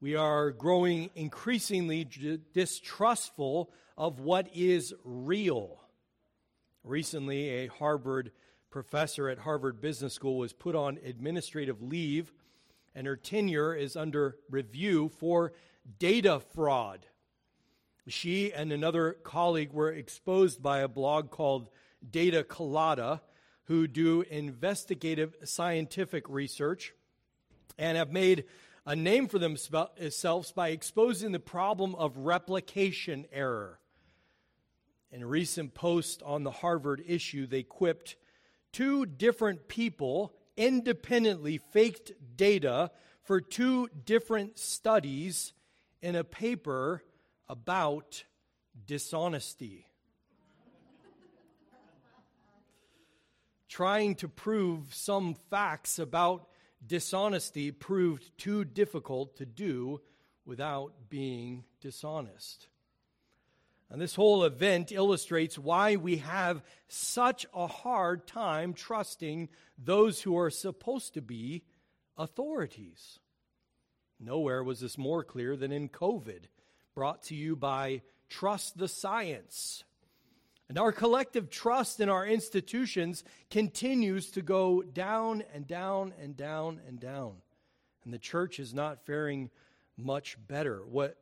we are growing increasingly distrustful of what is real. Recently, a Harvard professor at Harvard Business School was put on administrative leave, and her tenure is under review for data fraud. She and another colleague were exposed by a blog called Data Colada, who do investigative scientific research and have made a name for themselves by exposing the problem of replication error. In a recent post on the Harvard issue, they quipped two different people independently faked data for two different studies in a paper about dishonesty. Trying to prove some facts about dishonesty proved too difficult to do without being dishonest. And this whole event illustrates why we have such a hard time trusting those who are supposed to be authorities. Nowhere was this more clear than in COVID, brought to you by Trust the Science. And our collective trust in our institutions continues to go down and down and down and down. And the church is not faring much better. What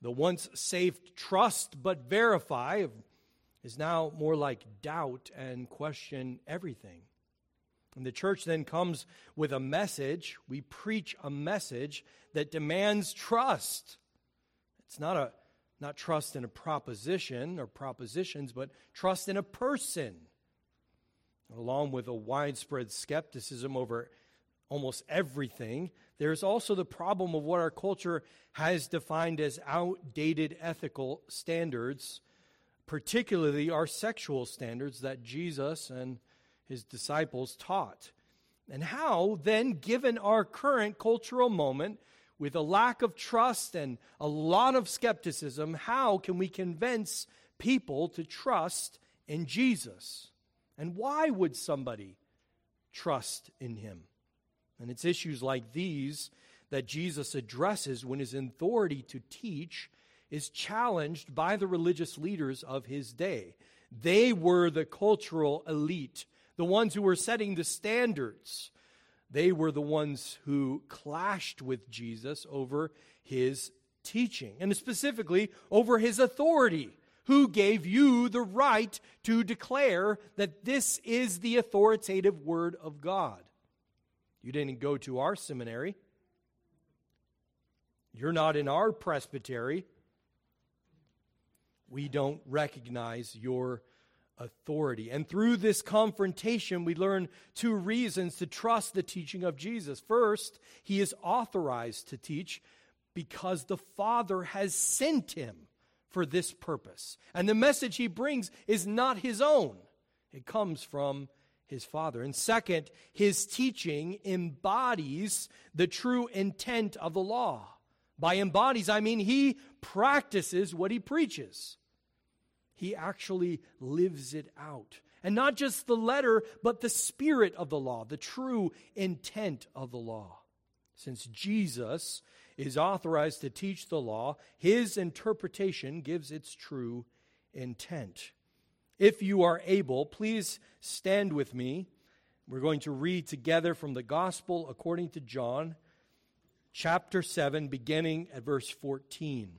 the once safe trust but verify is now more like doubt and question everything. And the church then comes with a message. We preach a message that demands trust. It's not a not trust in a proposition or propositions, but trust in a person. Along with a widespread skepticism over almost everything, there's also the problem of what our culture has defined as outdated ethical standards, particularly our sexual standards that Jesus and his disciples taught. And how, then, given our current cultural moment, with a lack of trust and a lot of skepticism, how can we convince people to trust in Jesus? And why would somebody trust in him? And it's issues like these that Jesus addresses when his authority to teach is challenged by the religious leaders of his day. They were the cultural elite, the ones who were setting the standards they were the ones who clashed with Jesus over his teaching, and specifically over his authority. Who gave you the right to declare that this is the authoritative word of God? You didn't go to our seminary. You're not in our presbytery. We don't recognize your authority. And through this confrontation, we learn two reasons to trust the teaching of Jesus. First, he is authorized to teach because the Father has sent him for this purpose. And the message he brings is not his own, it comes from his Father. And second, his teaching embodies the true intent of the law. By embodies, I mean he practices what he preaches he actually lives it out. And not just the letter, but the spirit of the law, the true intent of the law. Since Jesus is authorized to teach the law, his interpretation gives its true intent. If you are able, please stand with me. We're going to read together from the Gospel according to John, chapter 7, beginning at verse 14.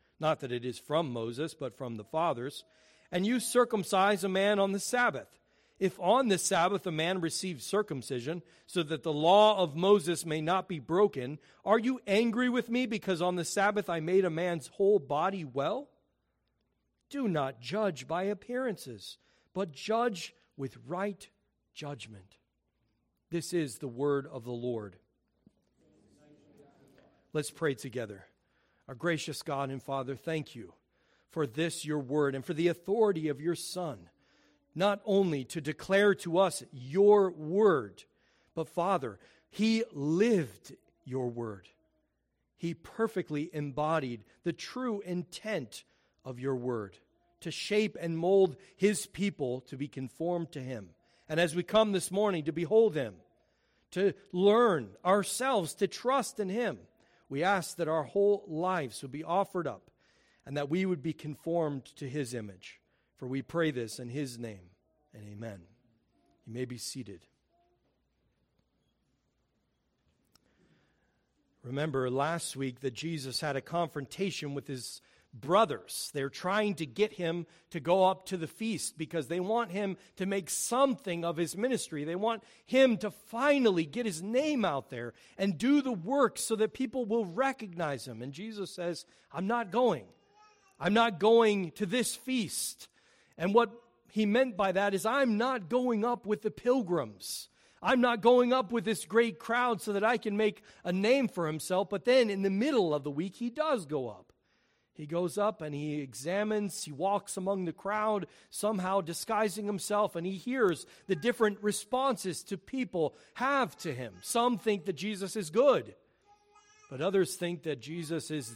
not that it is from Moses, but from the fathers, and you circumcise a man on the Sabbath. If on the Sabbath a man receives circumcision, so that the law of Moses may not be broken, are you angry with me because on the Sabbath I made a man's whole body well? Do not judge by appearances, but judge with right judgment. This is the word of the Lord. Let's pray together. Our gracious God and Father, thank you for this, your word, and for the authority of your Son, not only to declare to us your word, but Father, he lived your word. He perfectly embodied the true intent of your word to shape and mold his people to be conformed to him. And as we come this morning to behold him, to learn ourselves to trust in him, we ask that our whole lives would be offered up and that we would be conformed to his image. For we pray this in his name, and amen. You may be seated. Remember last week that Jesus had a confrontation with his brothers. They're trying to get him to go up to the feast because they want him to make something of his ministry. They want him to finally get his name out there and do the work so that people will recognize him. And Jesus says, I'm not going. I'm not going to this feast. And what he meant by that is, I'm not going up with the pilgrims. I'm not going up with this great crowd so that I can make a name for himself. But then in the middle of the week, he does go up. He goes up and he examines, he walks among the crowd, somehow disguising himself, and he hears the different responses to people have to him. Some think that Jesus is good, but others think that Jesus is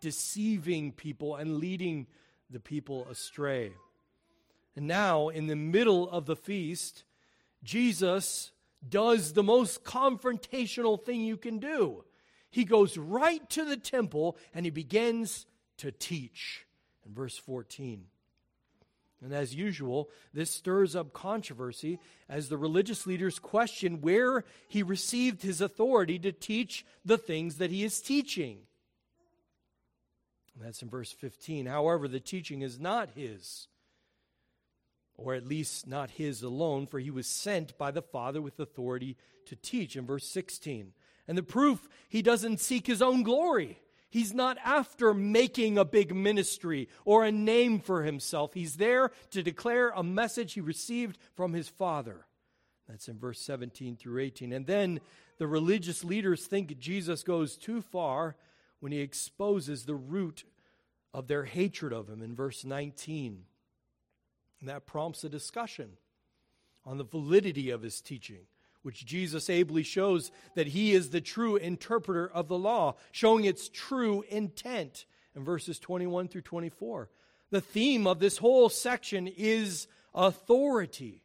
deceiving people and leading the people astray. And now, in the middle of the feast, Jesus does the most confrontational thing you can do. He goes right to the temple and he begins to teach. In verse 14. And as usual, this stirs up controversy as the religious leaders question where he received his authority to teach the things that he is teaching. And that's in verse 15. However, the teaching is not his, or at least not his alone, for he was sent by the Father with authority to teach. In verse 16. And the proof, he doesn't seek his own glory. He's not after making a big ministry or a name for himself. He's there to declare a message he received from his Father. That's in verse 17 through 18. And then the religious leaders think Jesus goes too far when he exposes the root of their hatred of him in verse 19. And that prompts a discussion on the validity of his teaching which Jesus ably shows that he is the true interpreter of the law, showing its true intent in verses 21 through 24. The theme of this whole section is authority.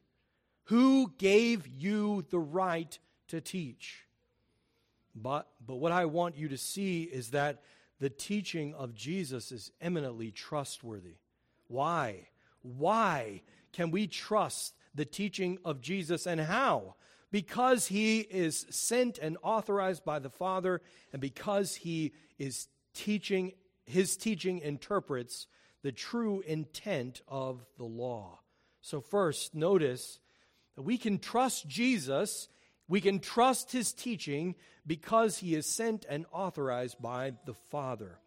Who gave you the right to teach? But, but what I want you to see is that the teaching of Jesus is eminently trustworthy. Why? Why can we trust the teaching of Jesus and how? Because he is sent and authorized by the Father, and because he is teaching, his teaching interprets the true intent of the law. So, first, notice that we can trust Jesus, we can trust his teaching because he is sent and authorized by the Father.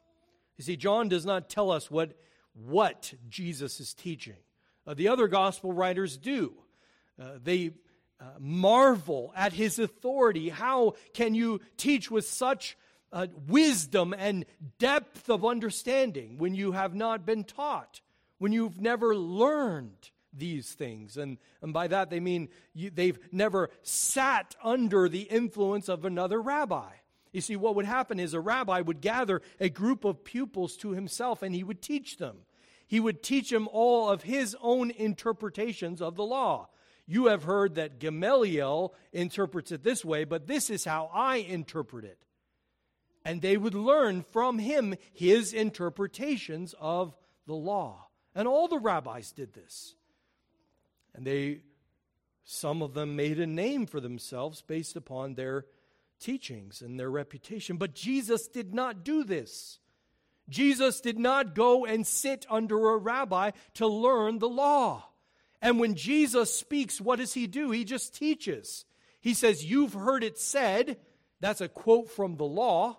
You see, John does not tell us what, what Jesus is teaching. Uh, the other gospel writers do. Uh, they uh, marvel at his authority. How can you teach with such uh, wisdom and depth of understanding when you have not been taught, when you've never learned these things? And, and by that they mean you, they've never sat under the influence of another rabbi. You see, what would happen is a rabbi would gather a group of pupils to himself and he would teach them. He would teach them all of his own interpretations of the law. You have heard that Gamaliel interprets it this way, but this is how I interpret it. And they would learn from him his interpretations of the law. And all the rabbis did this. And they Some of them made a name for themselves based upon their teachings and their reputation. But Jesus did not do this. Jesus did not go and sit under a rabbi to learn the law. And when Jesus speaks, what does he do? He just teaches. He says, You've heard it said, that's a quote from the law,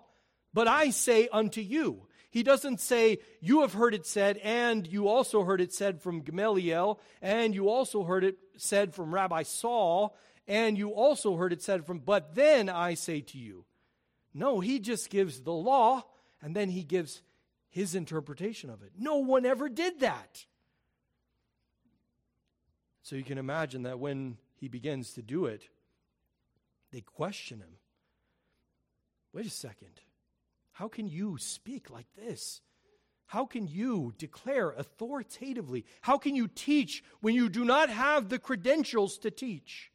but I say unto you. He doesn't say, You have heard it said, and you also heard it said from Gamaliel, and you also heard it said from Rabbi Saul, and you also heard it said from, but then I say to you. No, he just gives the law, and then he gives his interpretation of it. No one ever did that. So you can imagine that when he begins to do it, they question him. Wait a second. How can you speak like this? How can you declare authoritatively? How can you teach when you do not have the credentials to teach?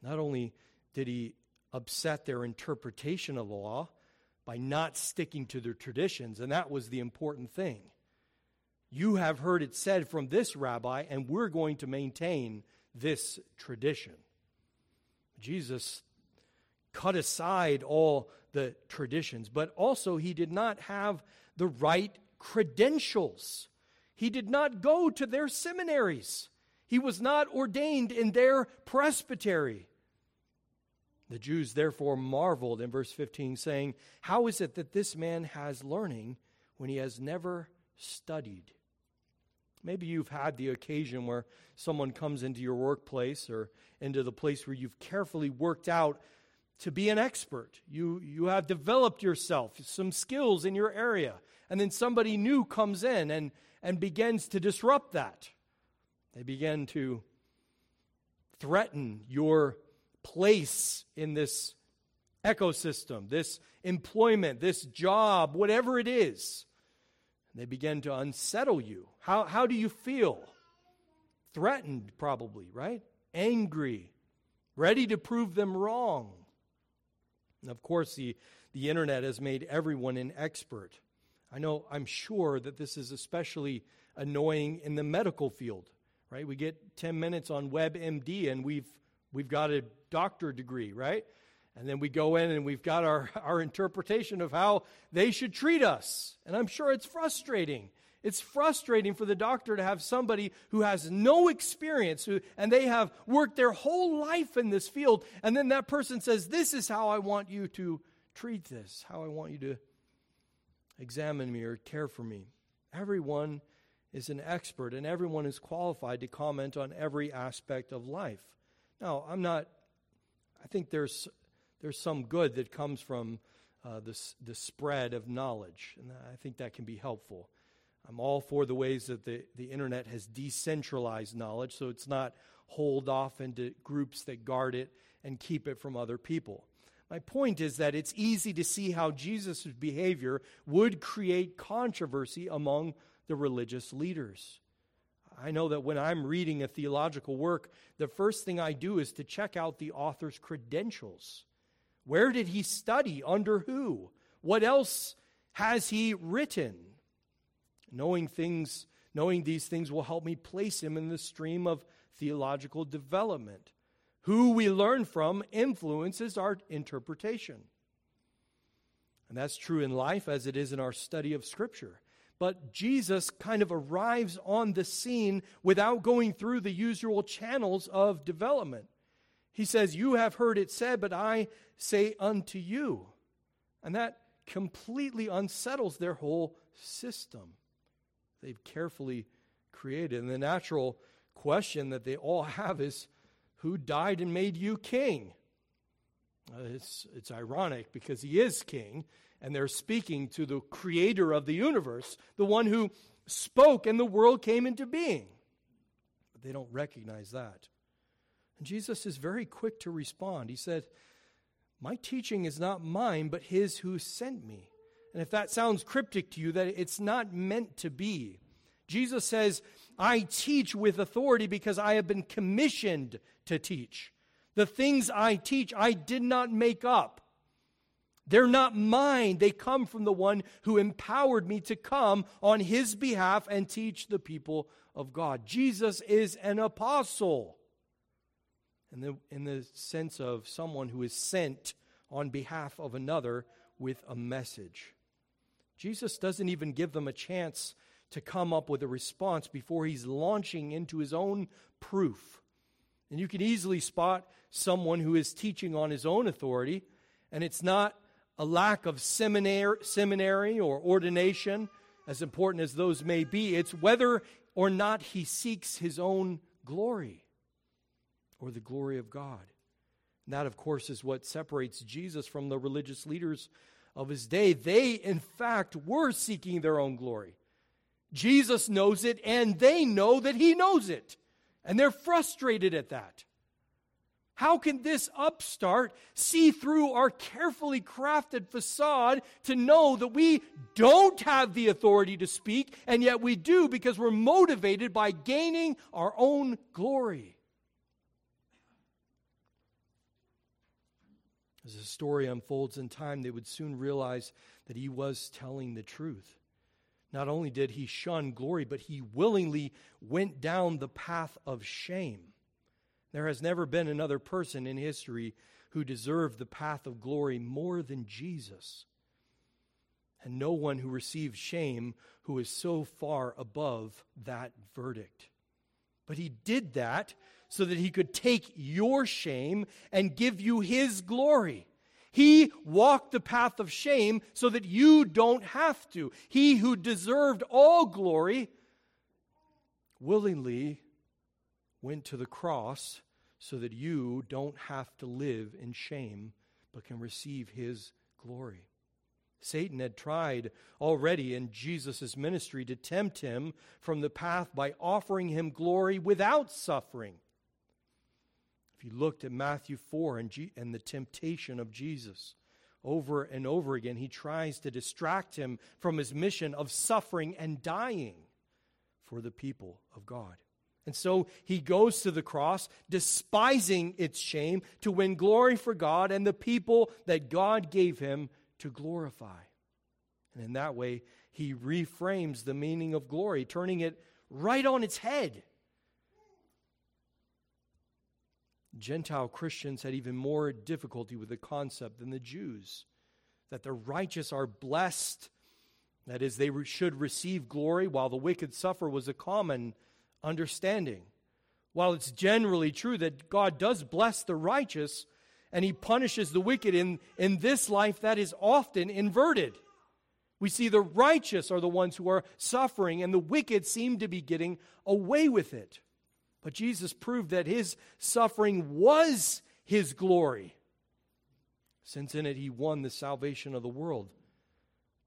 Not only did he upset their interpretation of the law by not sticking to their traditions, and that was the important thing. You have heard it said from this rabbi, and we're going to maintain this tradition. Jesus cut aside all the traditions, but also he did not have the right credentials. He did not go to their seminaries. He was not ordained in their presbytery. The Jews therefore marveled in verse 15, saying, How is it that this man has learning when he has never studied? Maybe you've had the occasion where someone comes into your workplace or into the place where you've carefully worked out to be an expert. You, you have developed yourself, some skills in your area, and then somebody new comes in and, and begins to disrupt that. They begin to threaten your place in this ecosystem, this employment, this job, whatever it is. They begin to unsettle you. How, how do you feel? Threatened, probably, right? Angry, ready to prove them wrong. And of course, the, the internet has made everyone an expert. I know, I'm sure that this is especially annoying in the medical field, right? We get 10 minutes on WebMD and we've, we've got a doctor degree, right? And then we go in and we've got our, our interpretation of how they should treat us. And I'm sure it's frustrating. It's frustrating for the doctor to have somebody who has no experience who, and they have worked their whole life in this field, and then that person says, This is how I want you to treat this, how I want you to examine me or care for me. Everyone is an expert, and everyone is qualified to comment on every aspect of life. Now, I'm not, I think there's, there's some good that comes from uh, the, spread of knowledge, and I think that can be helpful. I'm all for the ways that the, the internet has decentralized knowledge so it's not holed off into groups that guard it and keep it from other people. My point is that it's easy to see how Jesus' behavior would create controversy among the religious leaders. I know that when I'm reading a theological work, the first thing I do is to check out the author's credentials. Where did he study? Under who? What else has he written? Knowing things, knowing these things will help me place him in the stream of theological development. Who we learn from influences our interpretation. And that's true in life as it is in our study of Scripture. But Jesus kind of arrives on the scene without going through the usual channels of development. He says, You have heard it said, but I say unto you. And that completely unsettles their whole system they've carefully created. And the natural question that they all have is who died and made you king? Uh, it's, it's ironic because he is king, and they're speaking to the creator of the universe, the one who spoke and the world came into being. But they don't recognize that. And Jesus is very quick to respond. He said, My teaching is not mine, but his who sent me. And if that sounds cryptic to you, that it's not meant to be. Jesus says, I teach with authority because I have been commissioned to teach. The things I teach, I did not make up. They're not mine. They come from the one who empowered me to come on his behalf and teach the people of God. Jesus is an apostle in the, in the sense of someone who is sent on behalf of another with a message. Jesus doesn't even give them a chance to come up with a response before he's launching into his own proof. And you can easily spot someone who is teaching on his own authority, and it's not a lack of seminary, seminary or ordination, as important as those may be. It's whether or not he seeks his own glory or the glory of God. And that, of course, is what separates Jesus from the religious leaders of his day. They, in fact, were seeking their own glory. Jesus knows it, and they know that he knows it. And they're frustrated at that. How can this upstart see through our carefully crafted facade to know that we don't have the authority to speak, and yet we do because we're motivated by gaining our own glory? As the story unfolds in time, they would soon realize that he was telling the truth. Not only did he shun glory, but he willingly went down the path of shame. There has never been another person in history who deserved the path of glory more than Jesus. And no one who received shame who is so far above that verdict. But he did that so that he could take your shame and give you his glory. He walked the path of shame so that you don't have to. He who deserved all glory willingly went to the cross so that you don't have to live in shame, but can receive his glory. Satan had tried already in Jesus' ministry to tempt him from the path by offering him glory without suffering. If you looked at Matthew 4 and, G- and the temptation of Jesus, over and over again, he tries to distract him from his mission of suffering and dying for the people of God. And so he goes to the cross, despising its shame, to win glory for God and the people that God gave him to glorify. And in that way, he reframes the meaning of glory, turning it right on its head. Gentile Christians had even more difficulty with the concept than the Jews that the righteous are blessed, that is, they should receive glory, while the wicked suffer was a common understanding. While it's generally true that God does bless the righteous and he punishes the wicked in, in this life, that is often inverted. We see the righteous are the ones who are suffering, and the wicked seem to be getting away with it. But Jesus proved that his suffering was his glory, since in it he won the salvation of the world.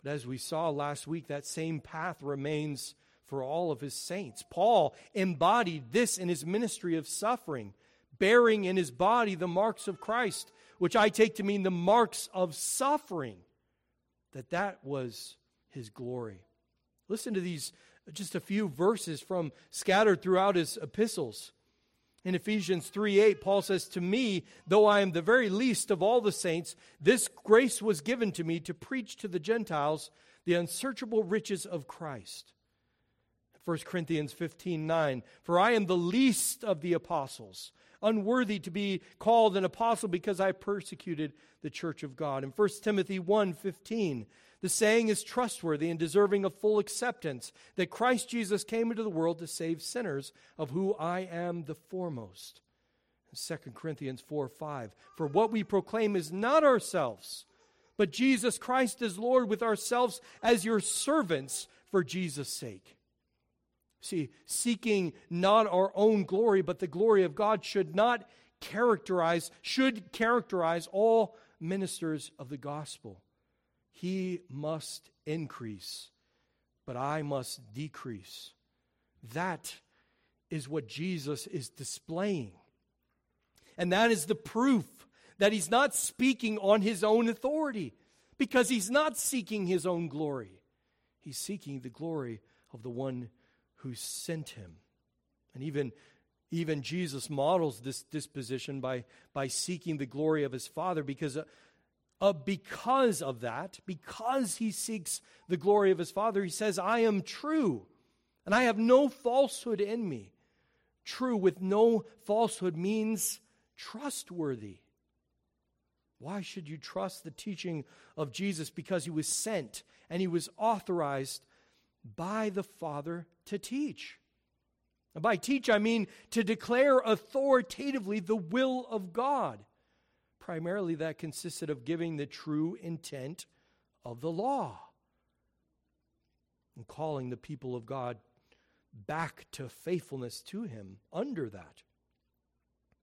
But as we saw last week, that same path remains for all of his saints. Paul embodied this in his ministry of suffering, bearing in his body the marks of Christ, which I take to mean the marks of suffering, that that was his glory. Listen to these just a few verses from scattered throughout his epistles. In Ephesians 3 8, Paul says, To me, though I am the very least of all the saints, this grace was given to me to preach to the Gentiles the unsearchable riches of Christ 1 Corinthians 15 9. For I am the least of the apostles, unworthy to be called an apostle because I persecuted the church of God. In 1 Timothy 1 15, the saying is trustworthy and deserving of full acceptance that Christ Jesus came into the world to save sinners, of who I am the foremost. 2 Corinthians 4 5. For what we proclaim is not ourselves, but Jesus Christ as Lord, with ourselves as your servants for Jesus' sake. See, seeking not our own glory, but the glory of God should not characterize, should characterize all ministers of the gospel. He must increase, but I must decrease. That is what Jesus is displaying. And that is the proof that he's not speaking on his own authority because he's not seeking his own glory. He's seeking the glory of the one who sent him. And even, even Jesus models this disposition by, by seeking the glory of his Father because uh, uh, because of that, because he seeks the glory of his Father, he says, I am true, and I have no falsehood in me. True with no falsehood means trustworthy. Why should you trust the teaching of Jesus? Because he was sent and he was authorized by the Father to teach. And by teach, I mean to declare authoritatively the will of God. Primarily, that consisted of giving the true intent of the law and calling the people of God back to faithfulness to Him under that.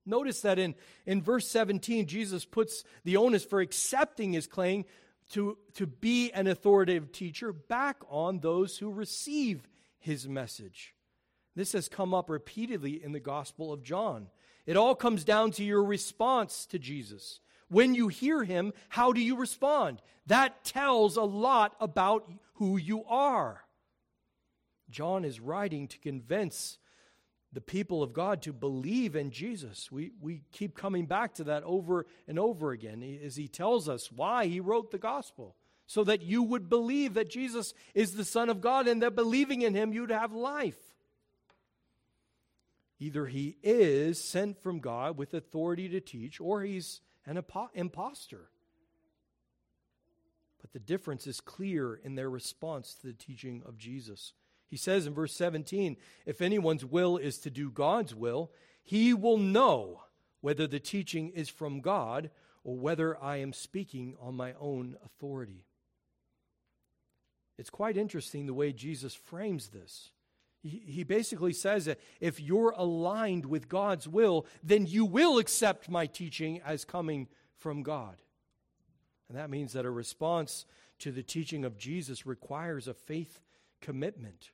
Notice that in, in verse 17, Jesus puts the onus for accepting his claim to, to be an authoritative teacher back on those who receive his message. This has come up repeatedly in the Gospel of John. It all comes down to your response to Jesus. When you hear him, how do you respond? That tells a lot about who you are. John is writing to convince the people of God to believe in Jesus. We, we keep coming back to that over and over again as he tells us why he wrote the gospel. So that you would believe that Jesus is the Son of God and that believing in him you'd have life. Either he is sent from God with authority to teach, or he's an impostor. But the difference is clear in their response to the teaching of Jesus. He says in verse 17, if anyone's will is to do God's will, he will know whether the teaching is from God or whether I am speaking on my own authority. It's quite interesting the way Jesus frames this. He, basically says that if you're aligned with God's will, then you will accept my teaching as coming from God. And that means that a response to the teaching of Jesus requires a faith commitment.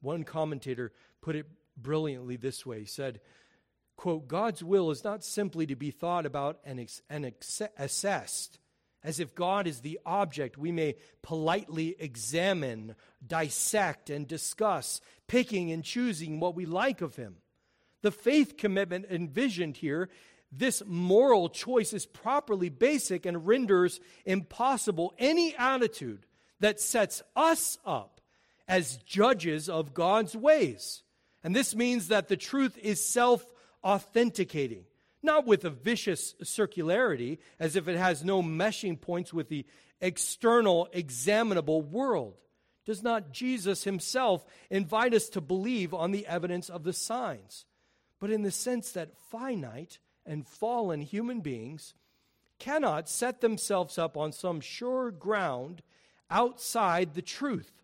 One commentator put it brilliantly this way. He said, quote, God's will is not simply to be thought about and, ex- and ex- assessed as if God is the object we may politely examine, dissect, and discuss, picking and choosing what we like of Him. The faith commitment envisioned here, this moral choice is properly basic and renders impossible any attitude that sets us up as judges of God's ways. And this means that the truth is self authenticating, not with a vicious circularity, as if it has no meshing points with the external, examinable world. Does not Jesus himself invite us to believe on the evidence of the signs? But in the sense that finite and fallen human beings cannot set themselves up on some sure ground outside the truth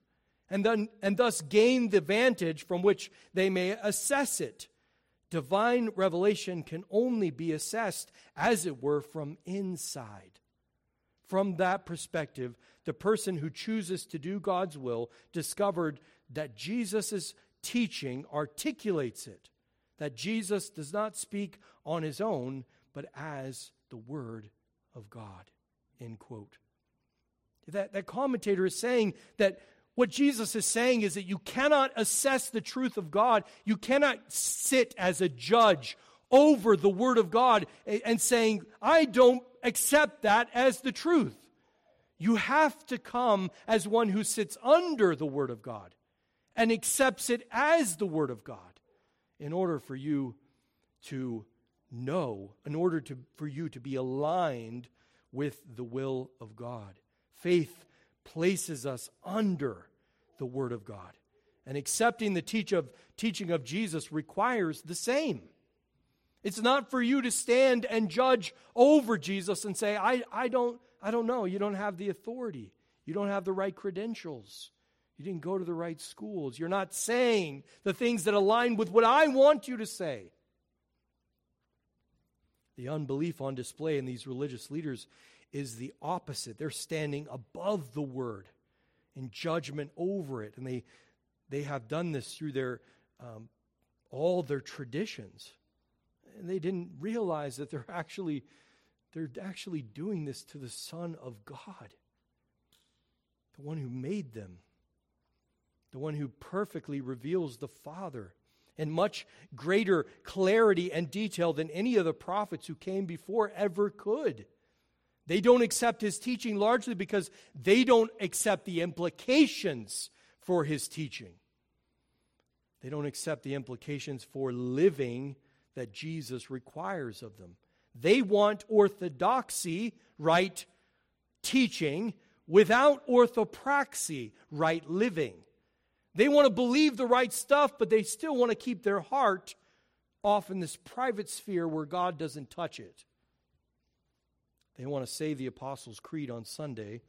and, then, and thus gain the vantage from which they may assess it. Divine revelation can only be assessed, as it were, from inside. From that perspective, the person who chooses to do God's will discovered that Jesus' teaching articulates it, that Jesus does not speak on his own, but as the Word of God. End quote. That, that commentator is saying that what Jesus is saying is that you cannot assess the truth of God. You cannot sit as a judge over the Word of God and saying, I don't accept that as the truth. You have to come as one who sits under the Word of God and accepts it as the Word of God in order for you to know, in order to, for you to be aligned with the will of God. Faith places us under the Word of God. And accepting the teach of, teaching of Jesus requires the same. It's not for you to stand and judge over Jesus and say, I, I, don't, I don't know. You don't have the authority. You don't have the right credentials. You didn't go to the right schools. You're not saying the things that align with what I want you to say. The unbelief on display in these religious leaders is the opposite. They're standing above the word in judgment over it. And they, they have done this through their, um, all their traditions. And they didn't realize that they're actually, they're actually doing this to the Son of God, the one who made them, the one who perfectly reveals the Father in much greater clarity and detail than any of the prophets who came before ever could. They don't accept his teaching largely because they don't accept the implications for his teaching. They don't accept the implications for living that Jesus requires of them. They want orthodoxy, right teaching, without orthopraxy, right living. They want to believe the right stuff, but they still want to keep their heart off in this private sphere where God doesn't touch it. They want to say the Apostles' Creed on Sunday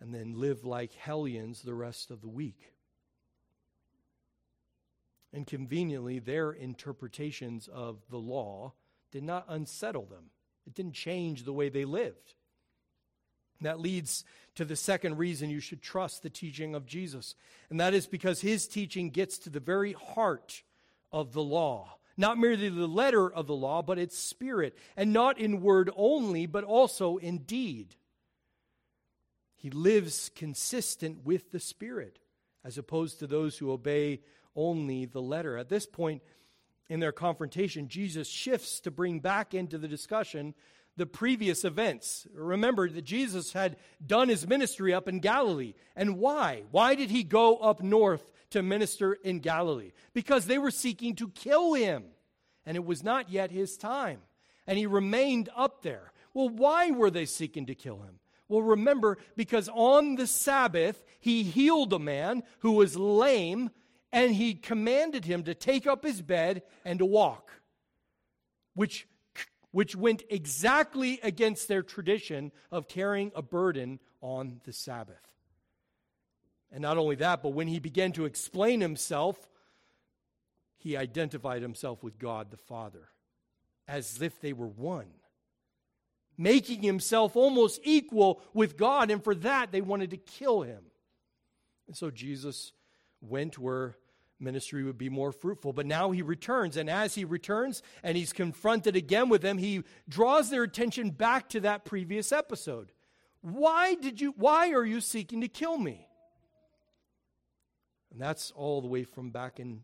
and then live like hellions the rest of the week. And conveniently, their interpretations of the law did not unsettle them, it didn't change the way they lived. That leads to the second reason you should trust the teaching of Jesus, and that is because his teaching gets to the very heart of the law not merely the letter of the law, but its spirit, and not in word only, but also in deed. He lives consistent with the Spirit, as opposed to those who obey only the letter. At this point in their confrontation, Jesus shifts to bring back into the discussion the previous events. Remember that Jesus had done his ministry up in Galilee. And why? Why did he go up north to minister in Galilee? Because they were seeking to kill him. And it was not yet his time. And he remained up there. Well, why were they seeking to kill him? Well, remember, because on the Sabbath, he healed a man who was lame, and he commanded him to take up his bed and to walk, which which went exactly against their tradition of carrying a burden on the Sabbath. And not only that, but when he began to explain himself, he identified himself with God the Father as if they were one, making himself almost equal with God. And for that, they wanted to kill him. And so Jesus went where ministry would be more fruitful. But now he returns, and as he returns and he's confronted again with them, he draws their attention back to that previous episode. Why did you why are you seeking to kill me? And that's all the way from back in,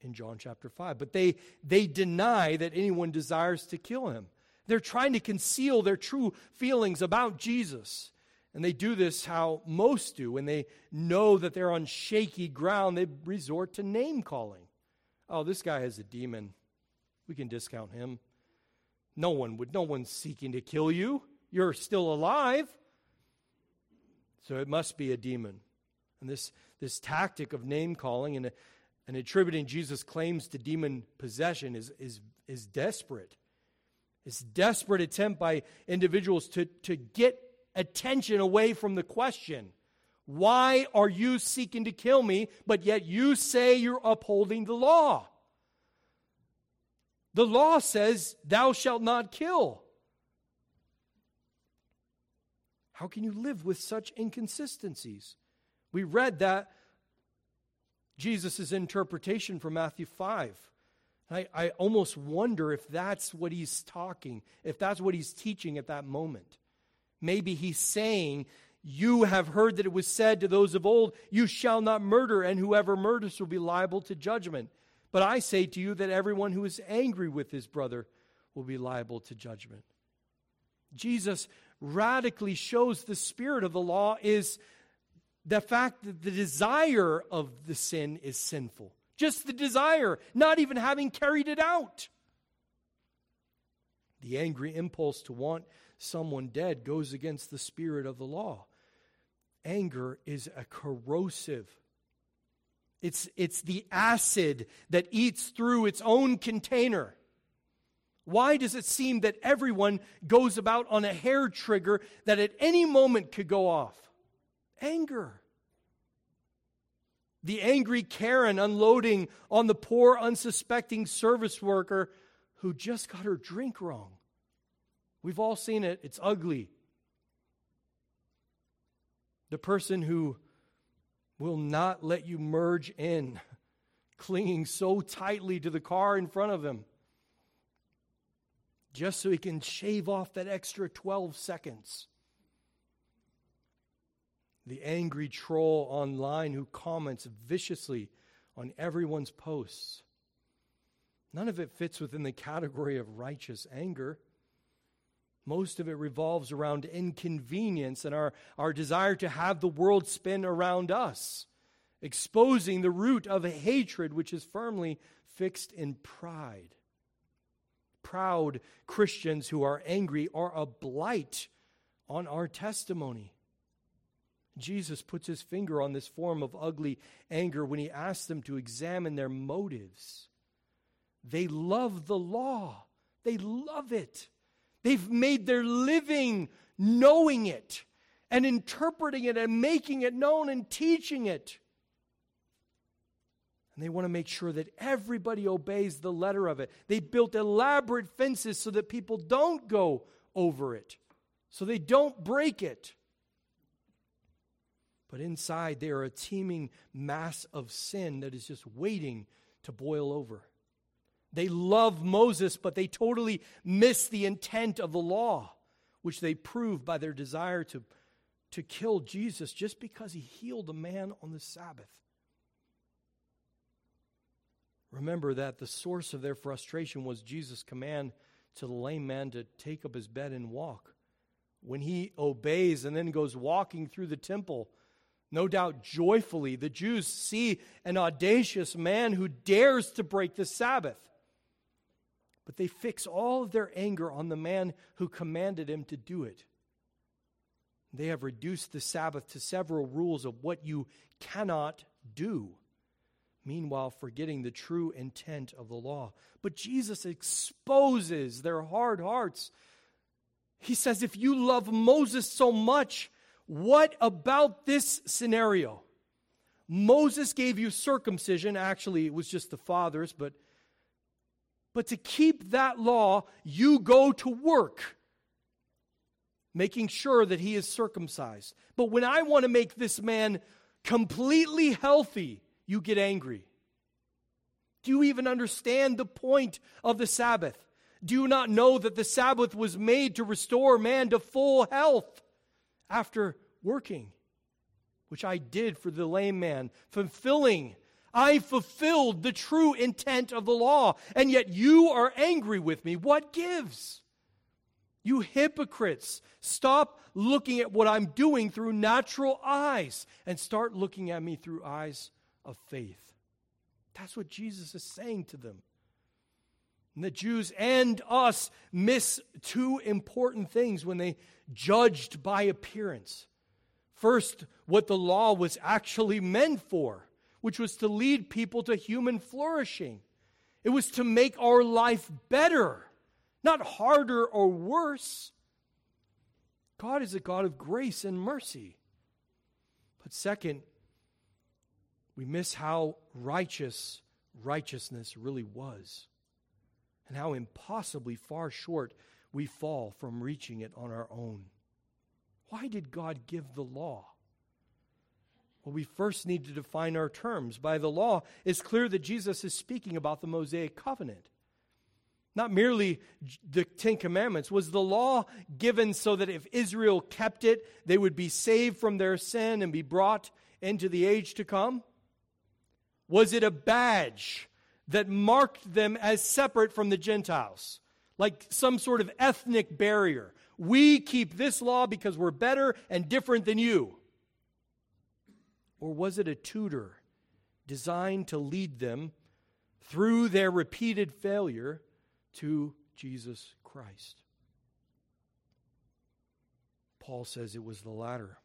in John chapter 5. But they they deny that anyone desires to kill him. They're trying to conceal their true feelings about Jesus. And they do this how most do. When they know that they're on shaky ground, they resort to name calling. Oh, this guy has a demon. We can discount him. No one would, no one's seeking to kill you. You're still alive. So it must be a demon. And this, this tactic of name calling and, and attributing Jesus' claims to demon possession is, is, is desperate. It's desperate attempt by individuals to, to get attention away from the question why are you seeking to kill me, but yet you say you're upholding the law? The law says, Thou shalt not kill. How can you live with such inconsistencies? We read that Jesus' interpretation from Matthew 5. I, I almost wonder if that's what he's talking, if that's what he's teaching at that moment. Maybe he's saying, You have heard that it was said to those of old, You shall not murder, and whoever murders will be liable to judgment. But I say to you that everyone who is angry with his brother will be liable to judgment. Jesus radically shows the spirit of the law is the fact that the desire of the sin is sinful. Just the desire, not even having carried it out. The angry impulse to want someone dead goes against the spirit of the law. Anger is a corrosive. It's, it's the acid that eats through its own container. Why does it seem that everyone goes about on a hair trigger that at any moment could go off? Anger. The angry Karen unloading on the poor, unsuspecting service worker who just got her drink wrong. We've all seen it, it's ugly. The person who will not let you merge in, clinging so tightly to the car in front of him, just so he can shave off that extra 12 seconds. The angry troll online who comments viciously on everyone's posts. None of it fits within the category of righteous anger. Most of it revolves around inconvenience and our, our desire to have the world spin around us, exposing the root of hatred which is firmly fixed in pride. Proud Christians who are angry are a blight on our testimony. Jesus puts his finger on this form of ugly anger when he asks them to examine their motives. They love the law, they love it. They've made their living knowing it and interpreting it and making it known and teaching it. And they want to make sure that everybody obeys the letter of it. They built elaborate fences so that people don't go over it, so they don't break it. But inside, they are a teeming mass of sin that is just waiting to boil over. They love Moses, but they totally miss the intent of the law, which they prove by their desire to, to kill Jesus just because he healed a man on the Sabbath. Remember that the source of their frustration was Jesus' command to the lame man to take up his bed and walk. When he obeys and then goes walking through the temple, no doubt joyfully, the Jews see an audacious man who dares to break the Sabbath. But they fix all of their anger on the man who commanded him to do it. They have reduced the Sabbath to several rules of what you cannot do, meanwhile, forgetting the true intent of the law. But Jesus exposes their hard hearts. He says, If you love Moses so much, what about this scenario? Moses gave you circumcision. Actually, it was just the fathers, but but to keep that law, you go to work, making sure that he is circumcised. But when I want to make this man completely healthy, you get angry. Do you even understand the point of the Sabbath? Do you not know that the Sabbath was made to restore man to full health after working? Which I did for the lame man, fulfilling I fulfilled the true intent of the law, and yet you are angry with me. What gives? You hypocrites, stop looking at what I'm doing through natural eyes and start looking at me through eyes of faith. That's what Jesus is saying to them. And the Jews and us miss two important things when they judged by appearance. First, what the law was actually meant for which was to lead people to human flourishing. It was to make our life better, not harder or worse. God is a God of grace and mercy. But second, we miss how righteous righteousness really was and how impossibly far short we fall from reaching it on our own. Why did God give the law? Well, we first need to define our terms. By the law, it's clear that Jesus is speaking about the Mosaic covenant. Not merely the Ten Commandments. Was the law given so that if Israel kept it, they would be saved from their sin and be brought into the age to come? Was it a badge that marked them as separate from the Gentiles? Like some sort of ethnic barrier. We keep this law because we're better and different than you. Or was it a tutor designed to lead them through their repeated failure to Jesus Christ? Paul says it was the latter,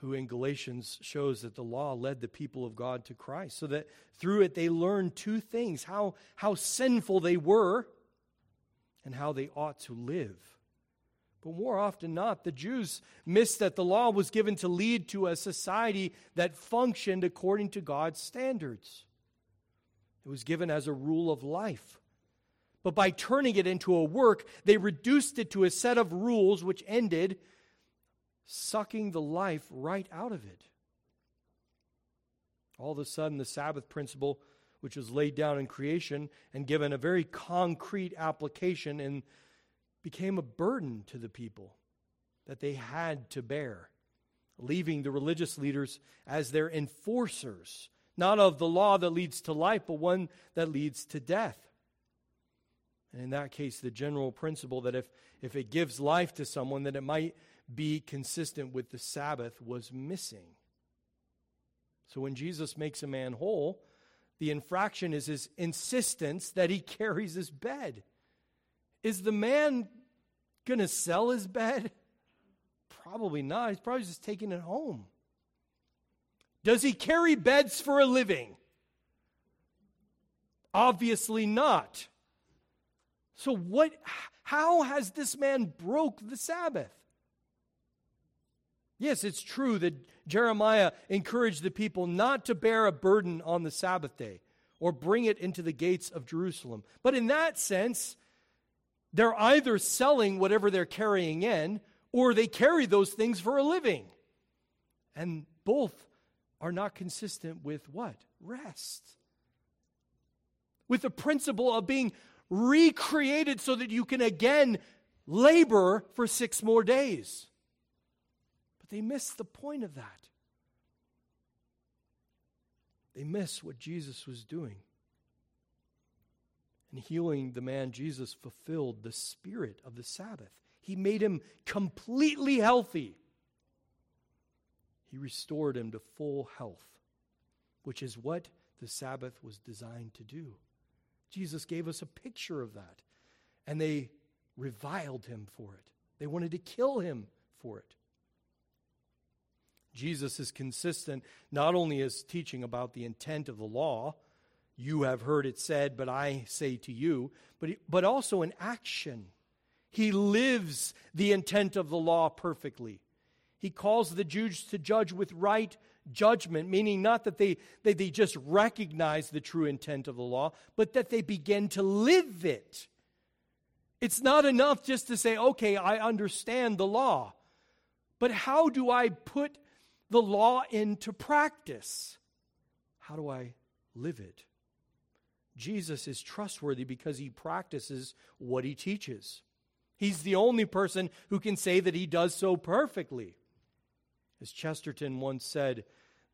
who in Galatians shows that the law led the people of God to Christ, so that through it they learned two things how, how sinful they were and how they ought to live. But more often not, the Jews missed that the law was given to lead to a society that functioned according to God's standards. It was given as a rule of life. But by turning it into a work, they reduced it to a set of rules which ended sucking the life right out of it. All of a sudden, the Sabbath principle, which was laid down in creation and given a very concrete application and became a burden to the people that they had to bear, leaving the religious leaders as their enforcers, not of the law that leads to life, but one that leads to death. And in that case, the general principle that if, if it gives life to someone, that it might be consistent with the Sabbath was missing. So when Jesus makes a man whole, the infraction is his insistence that he carries his bed. Is the man going to sell his bed? Probably not. He's probably just taking it home. Does he carry beds for a living? Obviously not. So what how has this man broke the Sabbath? Yes, it's true that Jeremiah encouraged the people not to bear a burden on the Sabbath day or bring it into the gates of Jerusalem. But in that sense, they're either selling whatever they're carrying in or they carry those things for a living. And both are not consistent with what? Rest. With the principle of being recreated so that you can again labor for six more days. But they miss the point of that. They miss what Jesus was doing. And healing the man, Jesus fulfilled the spirit of the Sabbath. He made him completely healthy. He restored him to full health, which is what the Sabbath was designed to do. Jesus gave us a picture of that. And they reviled him for it, they wanted to kill him for it. Jesus is consistent not only as teaching about the intent of the law, you have heard it said, but I say to you, but, but also in action. He lives the intent of the law perfectly. He calls the Jews to judge with right judgment, meaning not that they, they, they just recognize the true intent of the law, but that they begin to live it. It's not enough just to say, okay, I understand the law. But how do I put the law into practice? How do I live it? Jesus is trustworthy because he practices what he teaches. He's the only person who can say that he does so perfectly. As Chesterton once said,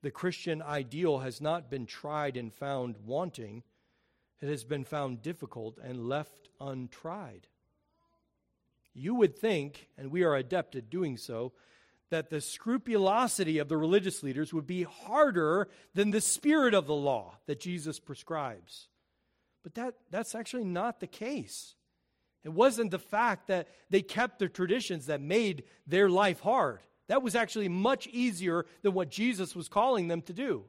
the Christian ideal has not been tried and found wanting, it has been found difficult and left untried. You would think, and we are adept at doing so, that the scrupulosity of the religious leaders would be harder than the spirit of the law that Jesus prescribes. But that, that's actually not the case. It wasn't the fact that they kept the traditions that made their life hard. That was actually much easier than what Jesus was calling them to do.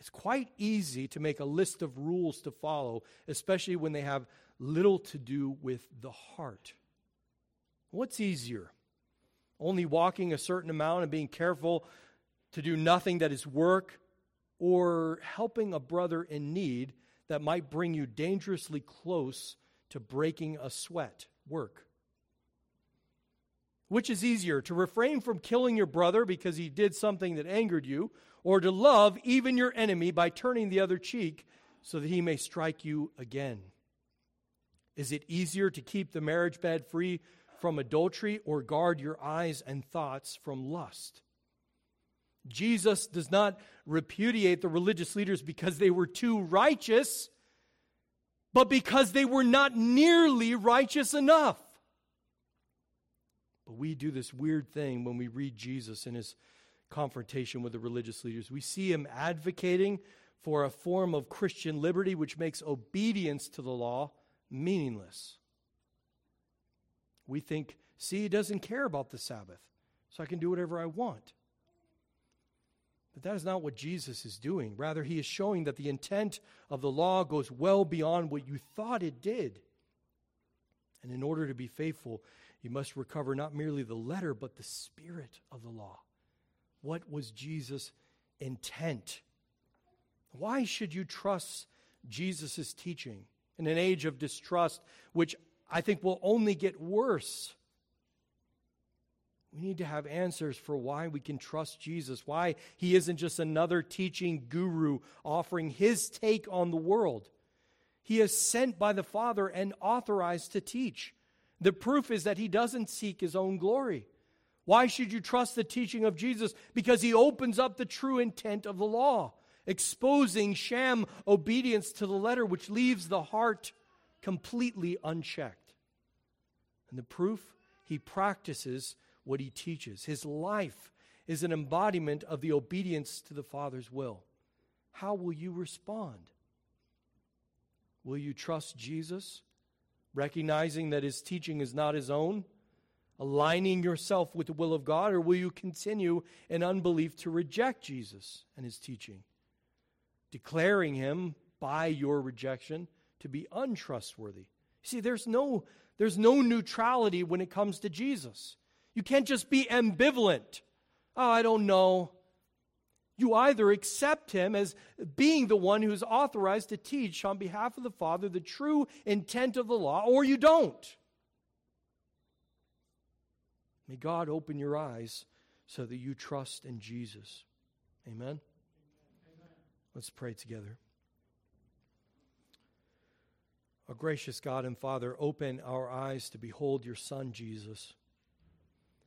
It's quite easy to make a list of rules to follow, especially when they have little to do with the heart. What's easier? Only walking a certain amount and being careful to do nothing that is work, or helping a brother in need that might bring you dangerously close to breaking a sweat, work? Which is easier, to refrain from killing your brother because he did something that angered you, or to love even your enemy by turning the other cheek so that he may strike you again? Is it easier to keep the marriage bed free from adultery or guard your eyes and thoughts from lust? Jesus does not repudiate the religious leaders because they were too righteous, but because they were not nearly righteous enough. But we do this weird thing when we read Jesus in his confrontation with the religious leaders. We see him advocating for a form of Christian liberty which makes obedience to the law meaningless. We think, see, he doesn't care about the Sabbath, so I can do whatever I want. But that is not what Jesus is doing. Rather, he is showing that the intent of the law goes well beyond what you thought it did. And in order to be faithful, you must recover not merely the letter, but the spirit of the law. What was Jesus' intent? Why should you trust Jesus' teaching in an age of distrust, which I think will only get worse? We need to have answers for why we can trust Jesus, why he isn't just another teaching guru offering his take on the world. He is sent by the Father and authorized to teach. The proof is that he doesn't seek his own glory. Why should you trust the teaching of Jesus? Because he opens up the true intent of the law, exposing sham obedience to the letter, which leaves the heart completely unchecked. And the proof, he practices what he teaches. His life is an embodiment of the obedience to the Father's will. How will you respond? Will you trust Jesus, recognizing that his teaching is not his own, aligning yourself with the will of God, or will you continue in unbelief to reject Jesus and his teaching, declaring him by your rejection to be untrustworthy? See, there's no, there's no neutrality when it comes to Jesus. You can't just be ambivalent. Oh, I don't know. You either accept him as being the one who's authorized to teach on behalf of the Father the true intent of the law, or you don't. May God open your eyes so that you trust in Jesus. Amen? Amen. Let's pray together. Our gracious God and Father, open our eyes to behold your Son, Jesus,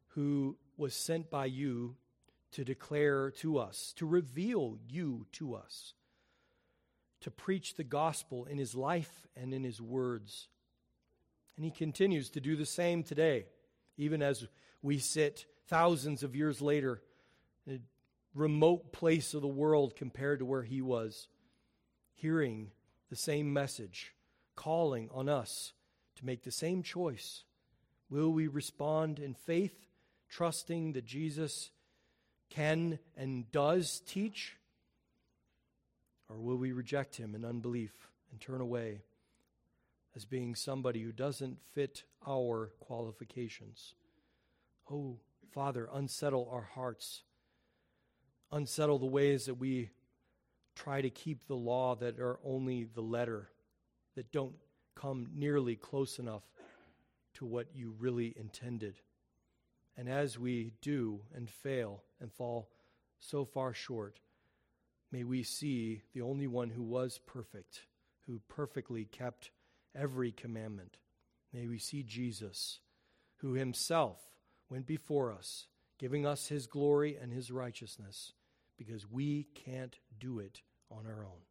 who was sent by you to declare to us, to reveal you to us, to preach the gospel in his life and in his words. And he continues to do the same today, even as we sit thousands of years later in a remote place of the world compared to where he was, hearing the same message, calling on us to make the same choice. Will we respond in faith, trusting that Jesus? can and does teach? Or will we reject him in unbelief and turn away as being somebody who doesn't fit our qualifications? Oh, Father, unsettle our hearts. Unsettle the ways that we try to keep the law that are only the letter, that don't come nearly close enough to what you really intended. And as we do and fail and fall so far short, may we see the only one who was perfect, who perfectly kept every commandment. May we see Jesus, who himself went before us, giving us his glory and his righteousness, because we can't do it on our own.